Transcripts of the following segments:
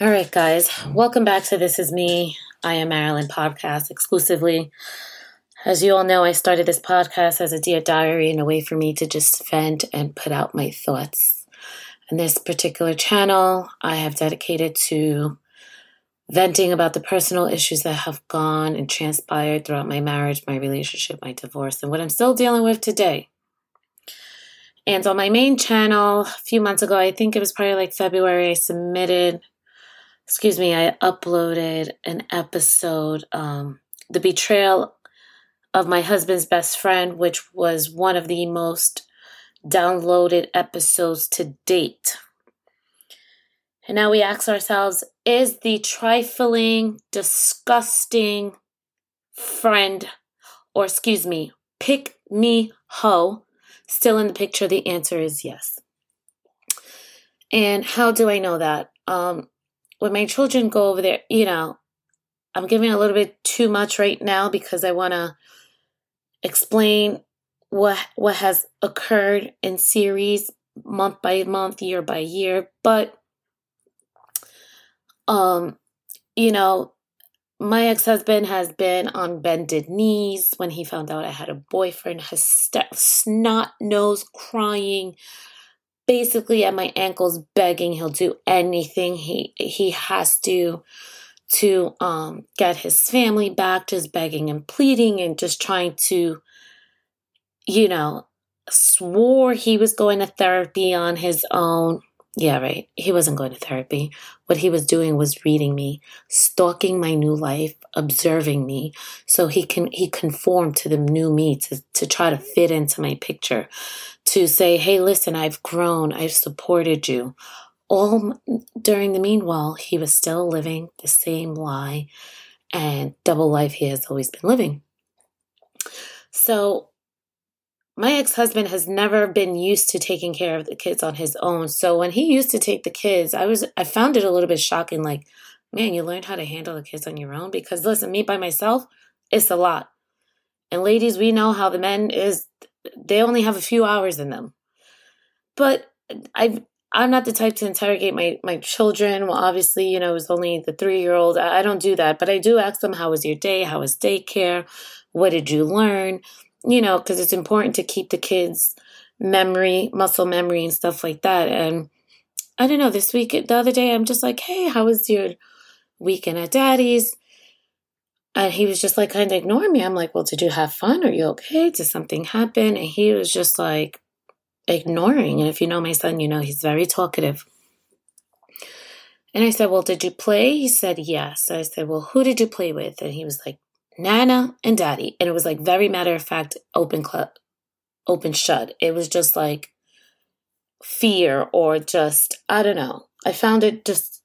All right, guys, welcome back to This Is Me. I am Marilyn podcast exclusively. As you all know, I started this podcast as a dear diary and a way for me to just vent and put out my thoughts. And this particular channel, I have dedicated to venting about the personal issues that have gone and transpired throughout my marriage, my relationship, my divorce, and what I'm still dealing with today. And on my main channel, a few months ago, I think it was probably like February, I submitted excuse me, I uploaded an episode, um, The Betrayal of My Husband's Best Friend, which was one of the most downloaded episodes to date. And now we ask ourselves is the trifling, disgusting friend, or excuse me, pick me hoe still in the picture? The answer is yes. And how do I know that? Um, when my children go over there, you know, I'm giving a little bit too much right now because I want to explain what what has occurred in series month by month, year by year, but um you know, my ex-husband has been on bended knees when he found out I had a boyfriend, has st- snot nose crying, basically at my ankles begging he'll do anything he he has to to um get his family back just begging and pleading and just trying to you know swore he was going to therapy on his own yeah right he wasn't going to therapy what he was doing was reading me stalking my new life observing me so he can he conformed to the new me to, to try to fit into my picture to say, hey, listen, I've grown, I've supported you. All during the meanwhile, he was still living the same lie and double life he has always been living. So, my ex husband has never been used to taking care of the kids on his own. So, when he used to take the kids, I was, I found it a little bit shocking like, man, you learned how to handle the kids on your own? Because listen, me by myself, it's a lot. And ladies, we know how the men is they only have a few hours in them. But I I'm not the type to interrogate my my children. Well, obviously, you know, it was only the three year old. I, I don't do that, but I do ask them, "How was your day? How was daycare? What did you learn?" You know, because it's important to keep the kids' memory, muscle memory, and stuff like that. And I don't know. This week, the other day, I'm just like, "Hey, how was your weekend at Daddy's?" And he was just like kind of ignoring me. I'm like, well, did you have fun? Are you okay? Did something happen? And he was just like ignoring. And if you know my son, you know he's very talkative. And I said, well, did you play? He said, yes. I said, well, who did you play with? And he was like, Nana and Daddy. And it was like very matter of fact, open club, open shut. It was just like fear or just, I don't know. I found it just,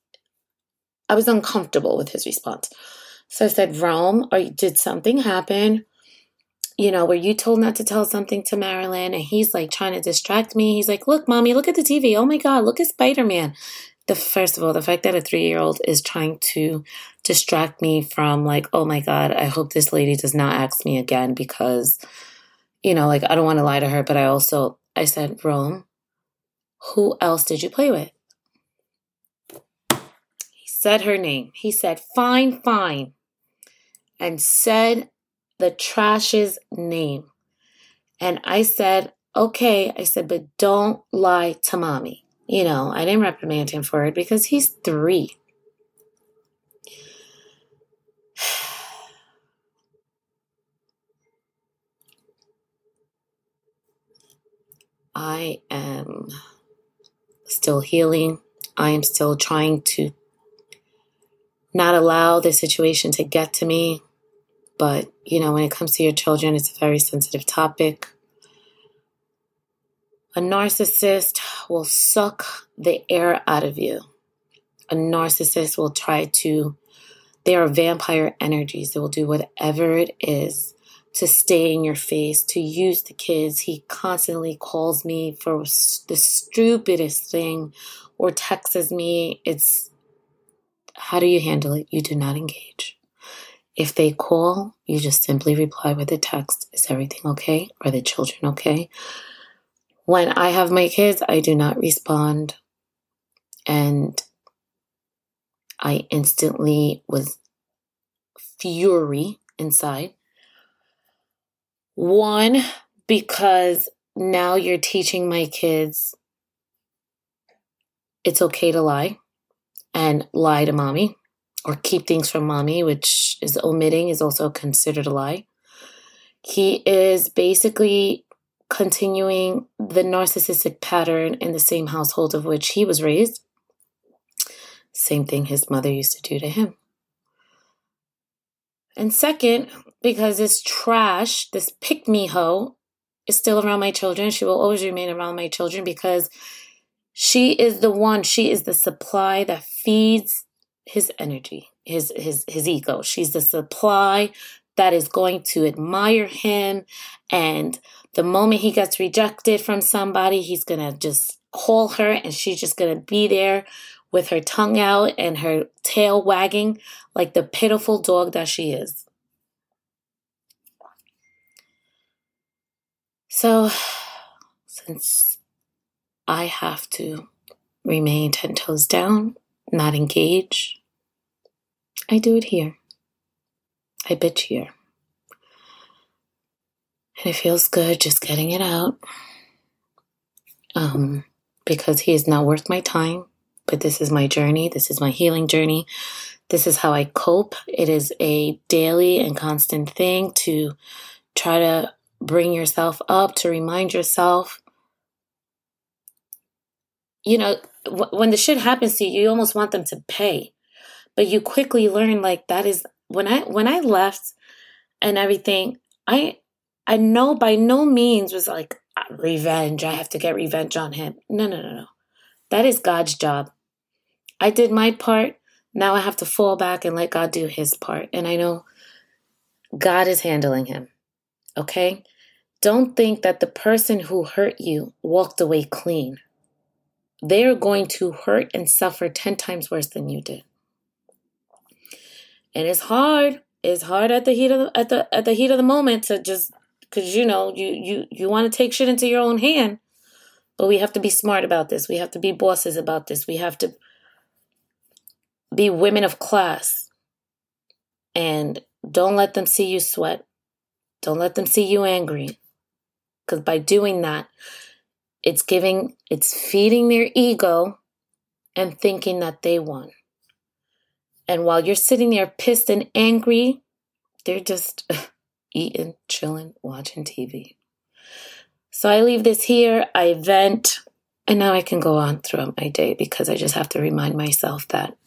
I was uncomfortable with his response. So I said, Rome, or did something happen? You know, were you told not to tell something to Marilyn? And he's like trying to distract me. He's like, Look, mommy, look at the TV. Oh my God, look at Spider Man. The first of all, the fact that a three year old is trying to distract me from like, oh my God, I hope this lady does not ask me again because, you know, like I don't want to lie to her, but I also I said, Rome, who else did you play with? He said her name. He said, fine, fine and said the trash's name. And I said, okay. I said, but don't lie to mommy. You know, I didn't reprimand him for it because he's three. I am still healing. I am still trying to not allow the situation to get to me. But, you know, when it comes to your children, it's a very sensitive topic. A narcissist will suck the air out of you. A narcissist will try to, they are vampire energies. They will do whatever it is to stay in your face, to use the kids. He constantly calls me for the stupidest thing or texts me. It's, how do you handle it? You do not engage. If they call, you just simply reply with a text Is everything okay? Are the children okay? When I have my kids, I do not respond. And I instantly was fury inside. One, because now you're teaching my kids it's okay to lie and lie to mommy or keep things from mommy, which is omitting, is also considered a lie. He is basically continuing the narcissistic pattern in the same household of which he was raised. Same thing his mother used to do to him. And second, because this trash, this pick me hoe, is still around my children. She will always remain around my children because she is the one, she is the supply that feeds his energy, his his his ego. She's the supply that is going to admire him and the moment he gets rejected from somebody, he's going to just call her and she's just going to be there with her tongue out and her tail wagging like the pitiful dog that she is. So, since I have to remain 10 toes down, not engage, I do it here. I bitch here. And it feels good just getting it out. Um, because he is not worth my time, but this is my journey. This is my healing journey. This is how I cope. It is a daily and constant thing to try to bring yourself up, to remind yourself. You know, when the shit happens to you, you almost want them to pay. But you quickly learn like that is when I when I left and everything, I I know by no means was like ah, revenge. I have to get revenge on him. No, no, no, no. That is God's job. I did my part. Now I have to fall back and let God do his part. And I know God is handling him. Okay? Don't think that the person who hurt you walked away clean. They're going to hurt and suffer 10 times worse than you did. And it's hard. It's hard at the heat of the, at the at the heat of the moment to just cuz you know, you you you want to take shit into your own hand. But we have to be smart about this. We have to be bosses about this. We have to be women of class. And don't let them see you sweat. Don't let them see you angry. Because by doing that, it's giving, it's feeding their ego and thinking that they won. And while you're sitting there pissed and angry, they're just eating, chilling, watching TV. So I leave this here, I vent, and now I can go on throughout my day because I just have to remind myself that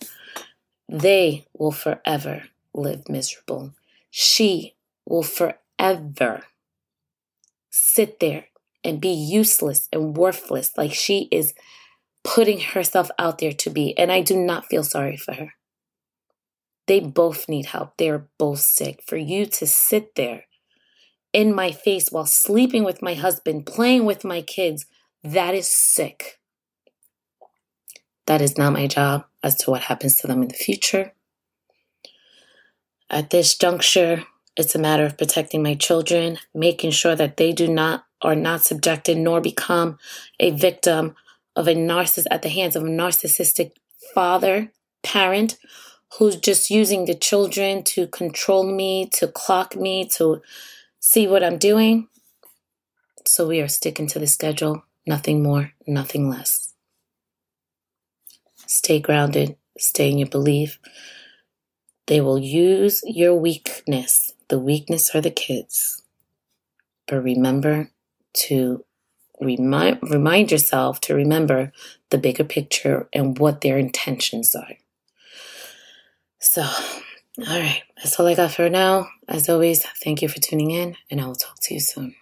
they will forever live miserable. She will forever sit there and be useless and worthless like she is putting herself out there to be. And I do not feel sorry for her. They both need help. They're both sick. For you to sit there in my face while sleeping with my husband, playing with my kids, that is sick. That is not my job as to what happens to them in the future. At this juncture, it's a matter of protecting my children, making sure that they do not are not subjected nor become a victim of a narcissist at the hands of a narcissistic father, parent who's just using the children to control me, to clock me, to see what I'm doing. So we are sticking to the schedule, nothing more, nothing less. Stay grounded, stay in your belief. They will use your weakness. The weakness are the kids. But remember to remind remind yourself to remember the bigger picture and what their intentions are. So, all right, that's all I got for now. As always, thank you for tuning in, and I will talk to you soon.